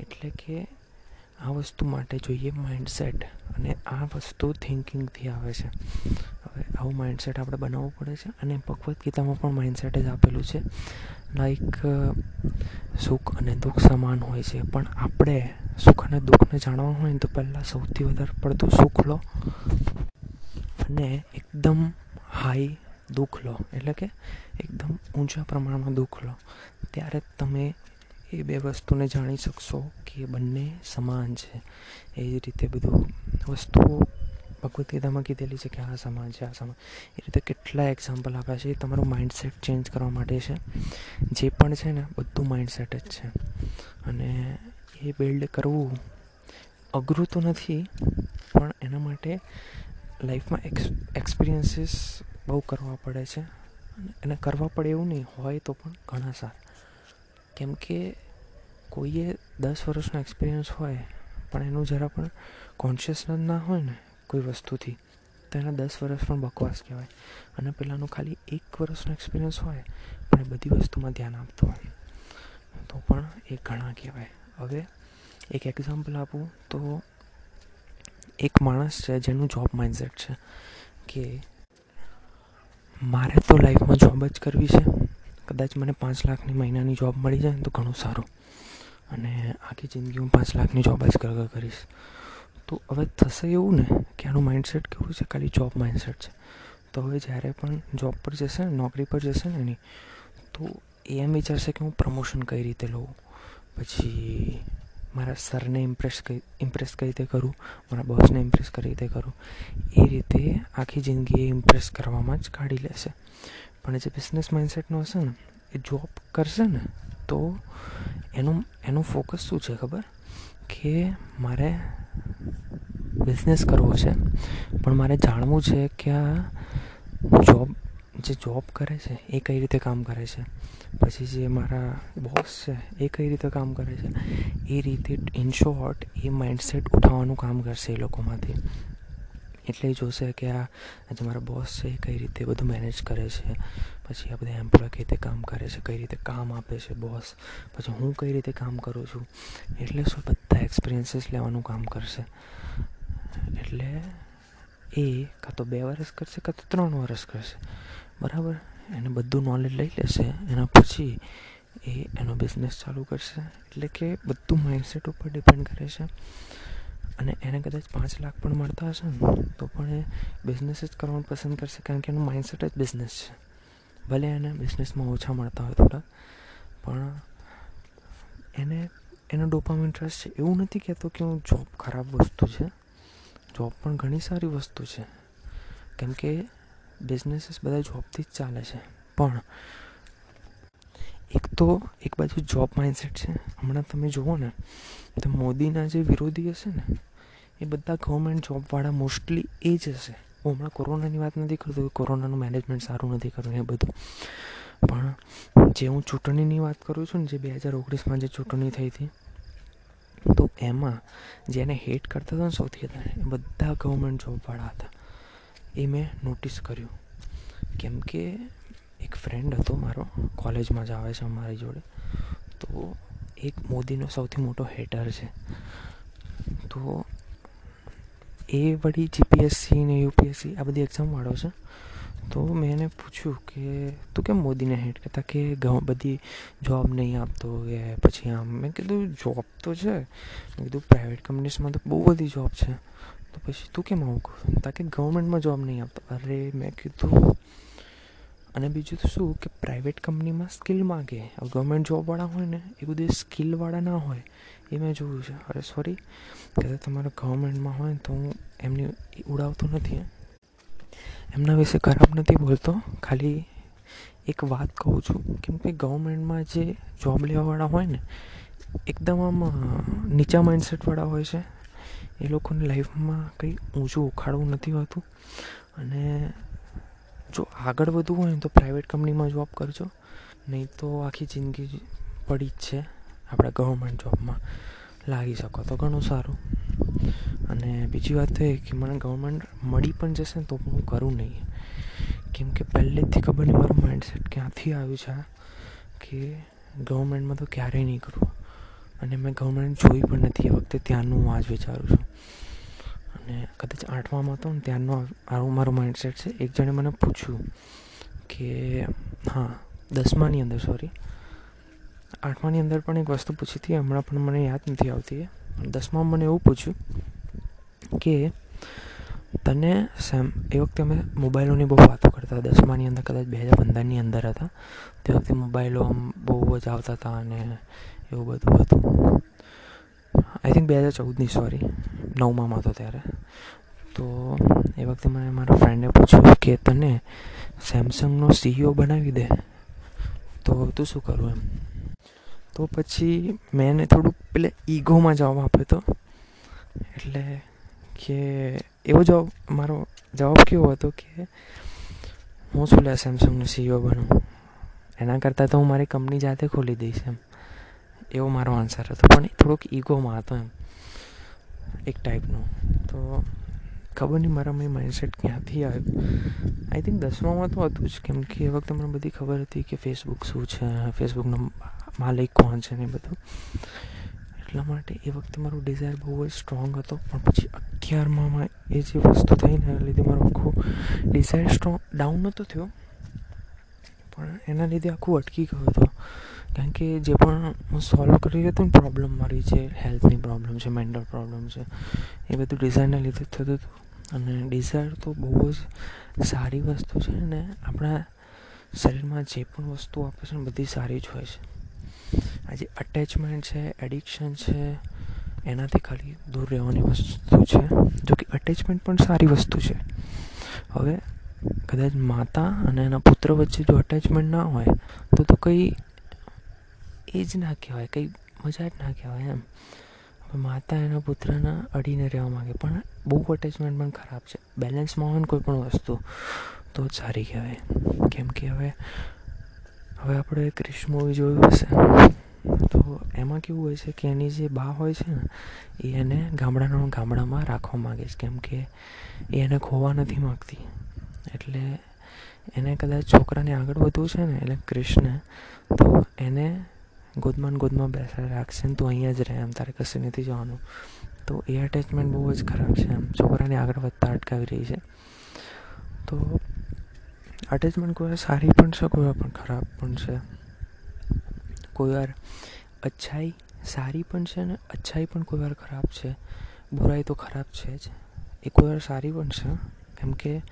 એટલે કે આ વસ્તુ માટે જોઈએ માઇન્ડસેટ અને આ વસ્તુ થિંકિંગથી આવે છે. હવે આવું માઇન્ડસેટ આપણે બનાવવું પડે છે અને ભગવદ્ ગીતામાં પણ માઇન્ડસેટ જ આપેલું છે. લાઈક સુખ અને દુઃખ સમાન હોય છે. પણ આપણે સુખ અને દુઃખને જાણવા હોય ને તો પહેલાં સૌથી વધારે પડતું સુખ લો અને એકદમ હાઈ દુઃખ લો. એટલે કે એકદમ ઊંચા પ્રમાણમાં દુઃખ લો. ત્યારે તમે એ બે વસ્તુને જાણી શકશો કે બંને સમાન છે. એ જ રીતે બધું વસ્તુઓ ભગવદ્ ગીતામાં કીધેલી છે કે આ સમાન છે, આ સમાન. એ રીતે કેટલા એક્ઝામ્પલ આપ્યા છે એ તમારું માઇન્ડસેટ ચેન્જ કરવા માટે છે. જે પણ છે ને, બધું માઇન્ડસેટ જ છે. અને એ બિલ્ડ કરવું અઘરું તો નથી, પણ એના માટે લાઈફમાં એક્સ એક્સપિરિયન્સીસ બહુ કરવા પડે છે. અને કરવા પડે એવું નહીં, હોય તો પણ ઘણા સારા. કેમ કે કોઈએ દસ વર્ષનો એક્સપિરિયન્સ હોય, પણ એનું જરા પણ કોન્શિયસનેસ ના હોય ને કોઈ વસ્તુથી. તો એના દસ વર્ષ પણ બકવાસ કહેવાય. અને પેલાનું ખાલી એક વર્ષનો એક્સપિરિયન્સ હોય, પણ એ બધી વસ્તુમાં ધ્યાન આપતો હોય. તો પણ એ ઘણા કહેવાય. હવે એક એક્ઝામ્પલ આપું તો એક માણસ છે જેનું જોબ માઇન્ડસેટ છે કે મારે તો લાઈફમાં જોબ જ કરવી છે. કદાચ મને પાંચ લાખની મહિનાની જોબ મળી જાય તો ઘણું સારું. અને આખી જિંદગી હું પાંચ લાખની જોબ જ કર કરીશ. તો હવે થશે એવું ને કે આનું માઇન્ડસેટ કેવું છે? ખાલી જોબ માઇન્ડસેટ છે. તો હવે જ્યારે પણ જોબ પર જશે ને, નોકરી પર જશે ને એની, તો એ એમ વિચારશે કે હું પ્રમોશન કઈ રીતે લઉં? પછી મારા સરને ઇમ્પ્રેસ કઈ ઇમ્પ્રેસ કઈ રીતે કરું? મારા બોસને ઇમ્પ્રેસ કઈ રીતે કરું? એ રીતે આખી જિંદગી એ ઇમ્પ્રેસ કરવામાં જ કાઢી લેશે. પણ જે બિઝનેસ માઇન્ડસેટનો હશે ને, એ જોબ કરશે ને, તો એનું એનું ફોકસ શું છે ખબર? કે મારે બિઝનેસ કરવો છે. પણ મારે જાણવું છે કે આ જોબ જે જોબ કરે છે, એ કઈ રીતે કામ કરે છે? પછી જે મારા બોસ છે, એ કઈ રીતે કામ કરે છે? એ રીતે ઇન શોર્ટ એ માઇન્ડસેટ ઉઠાવવાનું કામ કરશે એ લોકોમાંથી. એટલે એ જોશે કે આ જે મારા બોસ છે એ કઈ રીતે બધું મેનેજ કરે છે. પછી આ બધા એમ્પ્લોય કઈ રીતે કામ કરે છે, કઈ રીતે કામ આપે છે બોસ પછી હું કઈ રીતે કામ કરું છું. એટલે શું બધા એક્સપિરિયન્સીસ લેવાનું કામ કરશે. એટલે એ કાં તો બે વર્ષ કરશે, કાં તો ત્રણ વર્ષ કરશે. બરાબર? એને બધું નોલેજ લઈ લેશે, એના પછી એ એનો બિઝનેસ ચાલુ કરશે. એટલે કે બધું માઇન્ડસેટ ઉપર ડિપેન્ડ કરે છે. અને એને કદાચ પાંચ લાખ પણ મળતા હશે ને, તો પણ એ બિઝનેસ જ કરવાનું પસંદ કરશે, કારણ કે એનું માઇન્ડસેટ જ બિઝનેસ છે. ભલે એને બિઝનેસમાં ઓછા મળતા હોય થોડા, પણ એને, એનો ડોપામ ઇન્ટરેસ્ટ છે. એવું નથી કહેતો કે હું જોબ ખરાબ વસ્તુ છે. જોબ પણ ઘણી સારી વસ્તુ છે. કેમ કે બિઝનેસીસ બધા જોબથી જ ચાલે છે. પણ એક તો એક બાજુ જોબ માઇન્ડસેટ છે. હમણાં તમે જુઓ ને, તો મોદીના જે વિરોધી હશે ને એ બધા ગવર્મેન્ટ જોબવાળા મોસ્ટલી એ જ હશે. હું હમણાં કોરોનાની વાત નથી કરતો, કોરોનાનું મેનેજમેન્ટ સારું નથી કરતું એ બધું. પણ જે હું ચૂંટણીની વાત કરું છું ને, જે બે હજાર ઓગણીસમાં જે ચૂંટણી થઈ હતી, તો એમાં જેને હેટ કરતા હતા ને સૌથી વધારે, એ બધા ગવર્મેન્ટ જોબવાળા હતા. એ મેં નોટિસ કર્યું. કેમ કે એક ફ્રેન્ડ હતો મારો કોલેજમાં જ આવે છે અમારી જોડે, તો એક મોદીનો સૌથી મોટો હેટર છે. તો એ વળી જીપીએસસી ને યુપીએસસી આ બધી એક્ઝામવાળો છે. તો મેં એને પૂછ્યું કે, તું કેમ મોદીને હેટ કરતા? કે બધી જોબ નહીં આપતો કે પછી આમ? મેં કીધું જોબ તો છે. મેં કીધું પ્રાઇવેટ કંપનીઝમાં તો બહુ બધી જોબ છે. તો પછી, તું કેમ આવું કહું તાકે ગવર્મેન્ટમાં જોબ નહીં આપતો. અરે, મેં કીધું, અને બીજું તો શું કે પ્રાઇવેટ કંપનીમાં સ્કિલ માગે? ગવર્મેન્ટ જોબવાળા હોય ને, એ બધું સ્કિલવાળા ના હોય. એ મેં જોયું છે. અરે સોરી કદાચ તમારે ગવર્મેન્ટમાં હોય તો હું એમની ઉડાવતો નથી એમના વિશે ખરાબ નથી બોલતો. ખાલી એક વાત કહું છું કેમ કે ગવર્મેન્ટમાં જે જોબ લેવાવાળા હોય ને, એકદમ આમ નીચા માઇન્ડસેટવાળા હોય છે. એ લોકોની લાઈફમાં કંઈ ઊંચું ઉખાડવું નથી હોતું. અને જો આગળ વધવું હોય ને તો પ્રાઇવેટ કંપનીમાં જોબ કરજો. નહીં તો આખી જિંદગી પડી જ છે. આપણે ગવર્મેન્ટ જોબમાં લાગી શકો. તો ઘણું સારું. અને બીજી વાત એ કે મને ગવર્મેન્ટ મળી પણ જશે ને તો પણ હું કરું નહીં. કેમ કે પહેલેથી ખબર નહીં મારું માઇન્ડસેટ ક્યાંથી આવ્યું છે કે ગવર્મેન્ટમાં તો ક્યારેય નહીં કરું. અને મેં ગવર્મેન્ટ જોઈ પણ નથી. એ વખતે ત્યાંનું હું આજ વિચારું છું. અને કદાચ આઠમામાં હતો ને ત્યારનો આવું મારું માઇન્ડસેટ છે. એક જણે મને પૂછ્યું કે, હા, દસમાની અંદર સોરી આઠમાની અંદર પણ એક વસ્તુ પૂછી હતી, હમણાં પણ મને યાદ નથી આવતી દસમામાં મને એવું પૂછ્યું કે તને સેમ, એ વખતે અમે મોબાઈલોની બહુ વાતો કરતા દસમાની અંદર કદાચ બે હજાર પંદરની અંદર હતા. તે વખતે મોબાઈલો આમ બહુ જ આવતા હતા અને એવું બધું હતું. આઈ થિંક બે હજાર ચૌદની સોરી નવમામાં હતો ત્યારે. તો એ વખતે મને મારા ફ્રેન્ડે પૂછ્યું કે તને સેમસંગનો સીઈઓ બનાવી દે? તો તું શું કરું એમ? તો પછી મેં એને થોડુંક પેલે ઈગોમાં જવાબ આપ્યો હતો એટલે કે એવો જવાબ, મારો જવાબ કેવો હતો કે હું શું લે સેમસંગનો સીઈઓ બનું? એના કરતાં તો હું મારી કંપની જાતે ખોલી દઈશ એમ. એવો મારો આન્સર હતો. પણ એ થોડોક ઈગોમાં હતો એમ. એક ટાઈપનું તો ખબર નહીં મારામાં એ માઇન્ડસેટ ક્યાંથી આવ્યું? આઈ થિંક દસમામાં તો હતું જ. કેમ કે એ વખતે મને બધી ખબર હતી કે ફેસબુક શું છે ફેસબુકનો માલિક કોણ છે ને બધું. એટલા માટે એ વખતે મારો ડિઝાયર બહુ જ સ્ટ્રોંગ હતો. પણ પછી અગિયારમાં એ જે વસ્તુ થઈ ને એના લીધે મારો આખું ડિઝાયર સ્ટ્રોંગ ડાઉન નહોતો થયો. પણ એના લીધે આખું અટકી ગયો હતો. કારણ કે જે પણ હું સોલ્વ કરી રહ્યો હતો ને પ્રોબ્લેમ મારી જે હેલ્થની પ્રોબ્લેમ છે મેન્ટલ પ્રોબ્લેમ છે, એ બધું ડિઝાઇનના લીધે થતું હતું. અને ડિઝાયર તો બહુ જ સારી વસ્તુ છે ને આપણા શરીરમાં જે પણ વસ્તુ આપે છે ને બધી સારી જ હોય છે. આ જે અટેચમેન્ટ છે એડિક્શન છે, એનાથી ખાલી દૂર રહેવાની વસ્તુ છે. જો કે અટેચમેન્ટ પણ સારી વસ્તુ છે. હવે કદાચ માતા અને એના પુત્ર વચ્ચે જો અટેચમેન્ટ ના હોય, તો તો કંઈ એ જ ના કહેવાય, કંઈ મજા જ ના કહેવાય એમ. માતા એના પુત્રના અડીને રહેવા માગે, પણ બહુ અટેચમેન્ટ પણ ખરાબ છે. બેલેન્સમાં હોય ને કોઈ પણ વસ્તુ, તો જ સારી કહેવાય. કેમ કે હવે હવે આપણે ક્રિશ મૂવી જોયું હશે. તો એમાં કેવું હોય છે કે એની જે બા હોય છે ને, એ એને ગામડાના ગામડામાં રાખવા માગે છે. કેમ કે એ એને ખોવા નથી માગતી. એટલે એને કદાચ છોકરાને આગળ વધવું છે ને, એટલે કૃષ્ણ તો એને ગોદમાં ગોદમાં બેસા રાખશે ને તું અહીંયા જ રહે એમ, તારે કશે નથી જવાનું. તો એ અટેચમેન્ટ બહુ જ ખરાબ છે એમ. છોકરાને આગળ વધતા અટકાવી રહી છે. તો અટેચમેન્ટ કોઈ સારી પણ છે, કોઈ પણ ખરાબ પણ છે. કોઈ વાર અચ્છાઈ સારી પણ છે ને, અચ્છાઈ પણ કોઈ વાર ખરાબ છે. બુરાઈ તો ખરાબ છે જ. એ કોઈ વાર સારી પણ છે. કેમ કે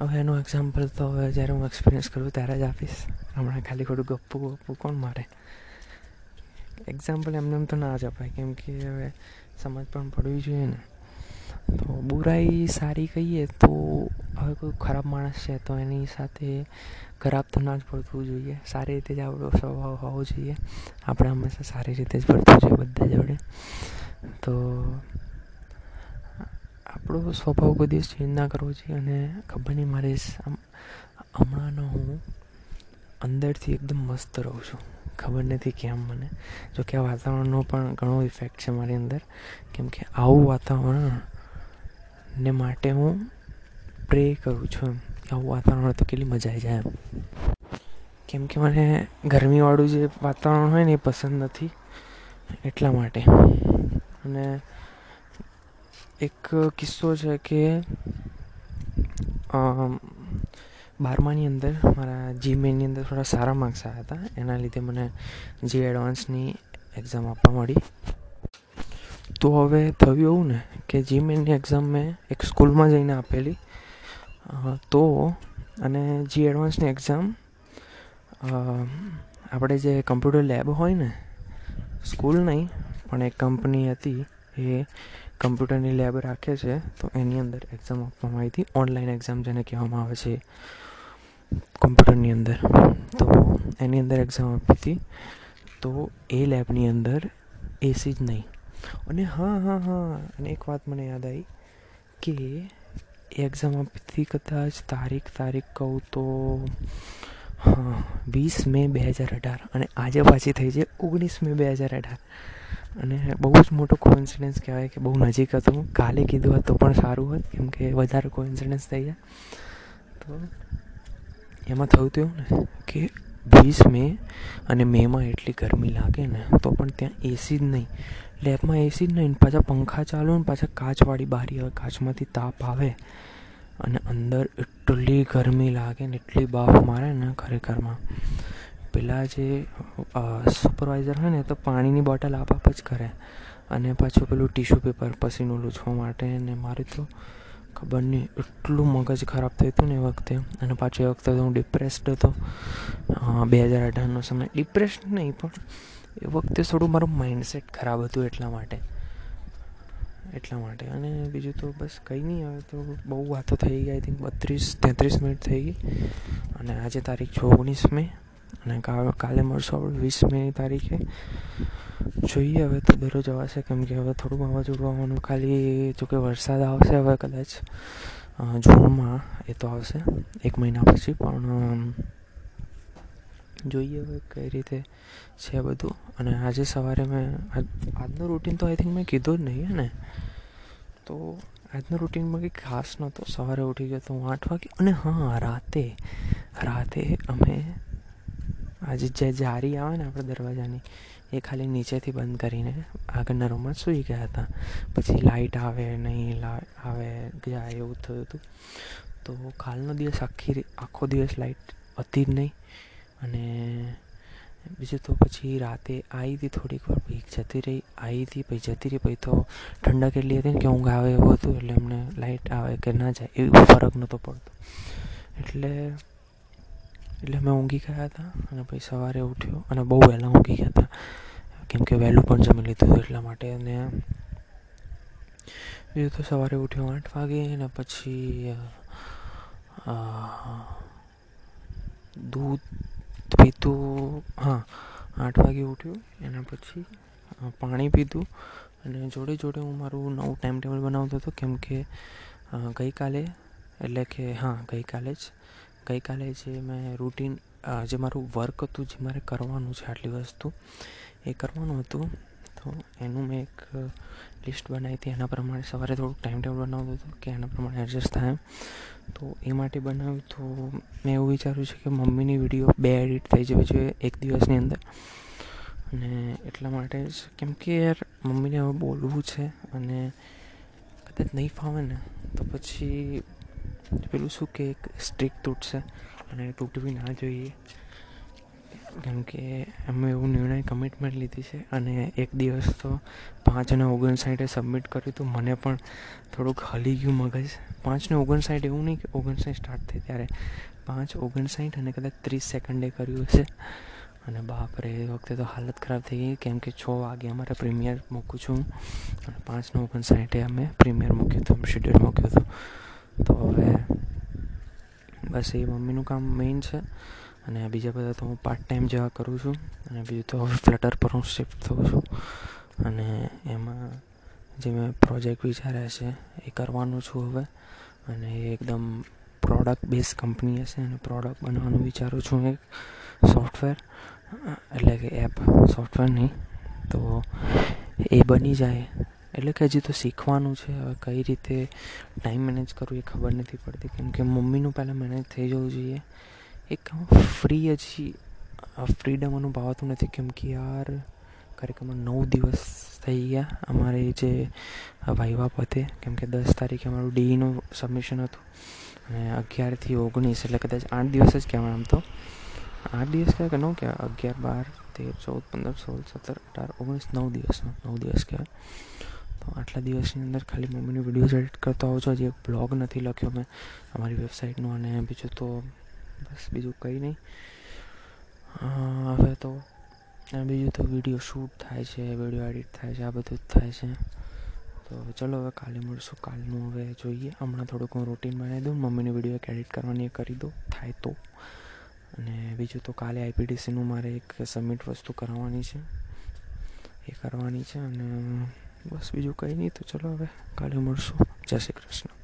હવે એનું એક્ઝામ્પલ તો હવે જ્યારે હું એક્સપિરિયન્સ કરું ત્યારે જ આપીશ. હમણાં ખાલી ખોટું ગપ્પું ગપ્પું કોણ મારે? એક્ઝામ્પલ એમને એમ તો ના જ અપાય. કેમ કે હવે સમજ પણ પડવી જોઈએ ને. તો બુરાઈ સારી કહીએ તો હવે કોઈ ખરાબ માણસ છે તો એની સાથે ખરાબ તો ના જ પડવું જોઈએ. સારી રીતે જ આપણો સ્વભાવ હોવો જોઈએ. આપણે હંમેશા સારી રીતે જ વર્તવું જોઈએ બધા જોડે. તો આપણો સ્વભાવ કોઈ દિવસ ચેન્જ ના કરવો જોઈએ અને ખબર નહીં મારે હમણાંનો હું અંદરથી એકદમ મસ્ત રહું છું. ખબર નથી કેમ મને. જોકે આ વાતાવરણનો પણ ઘણો ઇફેક્ટ છે મારી અંદર. કેમ કે આવું વાતાવરણ ને માટે હું પ્રે કરું છું. એમ આવું વાતાવરણ તો કેટલી મજા આવી જાય એમ. કેમ કે મને ગરમીવાળું જે વાતાવરણ હોય ને એ પસંદ નથી એટલા માટે. અને એક કિસ્સો છે કે બારમાની અંદર મારા જી મેનની અંદર થોડા સારા માર્ક્સ આવ્યા હતા. એના લીધે મને જી એડવાન્સની એક્ઝામ આપવા મળી. તો હવે થયું એવું ને કે જી મેનની એક્ઝામ મેં એક સ્કૂલમાં જઈને આપેલી. તો અને જી એડવાન્સની એક્ઝામ આપણે જે કમ્પ્યુટર લેબ હોય ને, સ્કૂલ નહીં, પણ એક કંપની હતી, એ કમ્પ્યુટરની લેબ રાખે છે, તો એની અંદર એક્ઝામ આપવામાં આવી હતી. ઓનલાઈન એક્ઝામ જેને કહેવામાં આવે છે કમ્પ્યુટરની અંદર. તો એની અંદર એક્ઝામ આપી હતી. તો એ લેબની અંદર એસી જ નહીં. અને હા હા હા. અને એક વાત મને યાદ આવી કે એક્ઝામ આપતી કદાચ તારીખ તારીખ કહું તો, હા, વીસ મે બે હજાર અઢાર. અને આજે પાછી થઈ છે ઓગણીસ મે બે હજાર અઢાર. અને બહુ જ મોટો કોઇન્સિડન્સ કહેવાય કે બહુ નજીક હતું. કાલે કીધું હોત તો પણ સારું હોત, કેમ કે વધારે કોઇન્સિડન્સ થઈ જાય તો એમાં થયું હતું ને કે વીસ મે અને મેમાં એટલી ગરમી લાગે ને, તો પણ ત્યાં એસી જ નહીં. લેબમાં એસી જ નહીં, પાછા પંખા ચાલુ ને પાછા કાચવાળી બારી આવે, કાચમાંથી તાપ આવે અને અંદર એટલી ગરમી લાગે ને એટલી બાફ મારે ને ખરેખરમાં. પેલા જે સુપરવાઇઝર હોય ને તો પાણીની બોટલ આપ આપ જ કરે અને પાછું પેલું ટીશ્યુ પેપર પસીનું લૂછવા માટે ને મારે તો ખબર નહીં, એટલું મગજ ખરાબ થયું હતું ને એ વખતે. અને પાછું એ વખતે તો હું ડિપ્રેસ્ડ હતો. બે હજાર અઢારનો સમય. ડિપ્રેસ્ડ નહીં, પણ એ વખતે થોડું મારું માઇન્ડસેટ ખરાબ હતું એટલા માટે. એટલા માટે. અને બીજું તો બસ કંઈ નહીં, હવે તો બહુ વાતો થઈ ગઈ આઈ થિંક બત્રીસ, તેત્રીસ મિનિટ થઈ ગઈ. અને આજે તારીખ છે ઓગણીસ મે. અને કાલે મળશું આપણે વીસ મેની તારીખે. જોઈએ હવે તો દરરોજ અવાશે કેમ કે હવે થોડું વાવાઝોડું આવવાનું ખાલી જોકે વરસાદ આવશે હવે કદાચ જૂનમાં એ તો આવશે, એક મહિના પછી. પણ જોઈએ હવે કઈ રીતે છે બધું. અને આજે સવારે મેં આજનું રૂટીન તો આઈ થિંક મેં કીધું જ નહીં ને તો આજનું રૂટીનમાં કંઈ ખાસ નહોતો. સવારે ઉઠી ગયો તો હું આઠ વાગે. અને હા, રાતે રાતે અમે આજે જે જારી આવે ને આપણે દરવાજાની, એ ખાલી નીચેથી બંધ કરીને આગળના રૂમમાં સૂઈ ગયા હતા. પછી લાઇટ આવે, નહીં આવે, જાય એવું થયું હતું. તો કાલનો દિવસ આખી આખો દિવસ લાઇટ હતી જ નહીં. અને બીજું તો પછી રાતે આવી હતી થોડીક વાર પછી જતી રહી. આવી હતી પછી જતી રહી, પછી તો ઠંડક એટલી હતી ને કે ઊંઘ આવે એવું હતું, એટલે અમને લાઇટ આવે કે ના જાય, એવું ફરક નહોતો પડતો. એટલે એટલે અમે ઊંઘી ગયા હતા અને પછી સવારે ઉઠ્યો અને બહુ વહેલા ઊંઘી ગયા હતા. કેમ કે વહેલું પણ જમી લીધું એટલા માટે અને બીજું તો સવારે ઉઠ્યો આઠ વાગે અને પછી દૂધ પીધું હા, આઠ વાગે ઉઠ્યું, એના પછી પાણી પીધું અને જોડે જોડે હું મારું નવું ટાઈમ ટેબલ બનાવતો હતો, કેમ કે ગઈકાલે, એટલે કે, હા, ગઈકાલે જ, ગઈકાલે જે મેં રૂટીન જે મારું વર્ક હતું, જે મારે કરવાનું છે આટલી વસ્તુ, એ કરવાનું હતું. તો એનું મેં એક લિસ્ટ બનાવી હતી એના પ્રમાણે સવારે થોડુંક ટાઈમ ટેબલ બનાવતું હતું કે એના પ્રમાણે એડજસ્ટ થાય તો એ માટે બનાવ્યું તો મેં એવું વિચાર્યું છે કે મમ્મીની વીડિયો બે એડિટ થઈ જવી જોઈએ એક દિવસની અંદર. અને એટલા માટે જ કેમ કે યાર મમ્મીને હવે બોલવું છે અને કદાચ નહીં ફાવે ને, તો પછી પેલું શું કે એક સ્ટ્રીક તૂટશે અને તૂટવી ના જોઈએ. કેમ કે અમે એવું નિર્ણય કમિટમેન્ટ લીધી છે અને એક દિવસ તો પાંચને ઓગણસાઠે સબમિટ કર્યું હતું. મને પણ થોડુંક હલી ગયું મગજ. પાંચને ઓગણસાઠ એવું નહીં કે ઓગણસાઠ સ્ટાર્ટ થઈ ત્યારે પાંચ ઓગણસાઠ અને કદાચ ત્રીસ સેકન્ડે કર્યું હશે. અને બાપરે, એ વખતે તો હાલત ખરાબ થઈ ગઈ. કેમ કે છ વાગે અમારે પ્રીમિયર મૂકું છું. અને પાંચને ઓગણસાઠે અમે પ્રીમિયર મૂક્યું હતું શેડ્યુલ મૂક્યું હતું. તો હવે બસ એ મમ્મીનું કામ મેઇન છે. અને બીજા બધા તો હું પાર્ટ ટાઈમ જેવા કરું છું. અને બીજું તો હવે ફ્લટર પર હું શિફ્ટ થઉં છું. અને એમાં જે મેં પ્રોજેક્ટ વિચાર્યા છે, એ કરવાનું છું હવે. અને એ એકદમ પ્રોડક્ટ બેઝ કંપની હશે અને પ્રોડક્ટ બનાવવાનું વિચારું છું એક સોફ્ટવેર એટલે કે એપ સોફ્ટવેર નહીં. તો એ બની જાય. એટલે કે હજી તો શીખવાનું છે. હવે કઈ રીતે ટાઈમ મેનેજ કરવું એ ખબર નથી પડતી. કેમ કે મમ્મીનું પહેલાં મેનેજ થઈ જવું જોઈએ. એક ફ્રી હજી ફ્રીડમ અનુભવાતું નથી કેમ કે યાર કાર્યક્રમમાં નવ દિવસ થઈ ગયા અમારે જે વાઇવા પતે કેમ કે દસ તારીખે અમારું ડીઈનું સબમિશન હતું અને અગિયારથી ઓગણીસ એટલે કદાચ આઠ દિવસ જ કહેવાય આમ તો. આઠ દિવસ કહેવાય કે નવ કહેવાય? અગિયાર, બાર, તેર, ચૌદ, પંદર, સોળ, સત્તર, અઢાર, ઓગણીસ, નવ દિવસનો નવ દિવસ કહેવાય. તો આટલા દિવસની અંદર ખાલી મમ્મીની વિડીયોઝ એડિટ કરતો આવું છું, હજી એક બ્લોગ નથી લખ્યો મેં અમારી વેબસાઇટનો અને બીજું તો બસ બીજું કંઈ નહીં હવે તો બીજું તો વીડિયો શૂટ થાય છે વીડિયો એડિટ થાય છે, આ બધું જ થાય છે. તો ચલો હવે કાલે મળશું, કાલનું હવે જોઈએ. હમણાં થોડુંક હું રૂટીન બનાવી દઉં, મમ્મીની વીડિયો એક એડિટ કરવાની કરી દઉં, થાય તો. અને બીજું તો કાલે આઈપીડીસીનું મારે એક સબમિટ વસ્તુ કરવાની છે. એ કરવાની છે અને બસ બીજું કંઈ નહીં તો ચલો હવે કાલે મળશું. જય શ્રી કૃષ્ણ.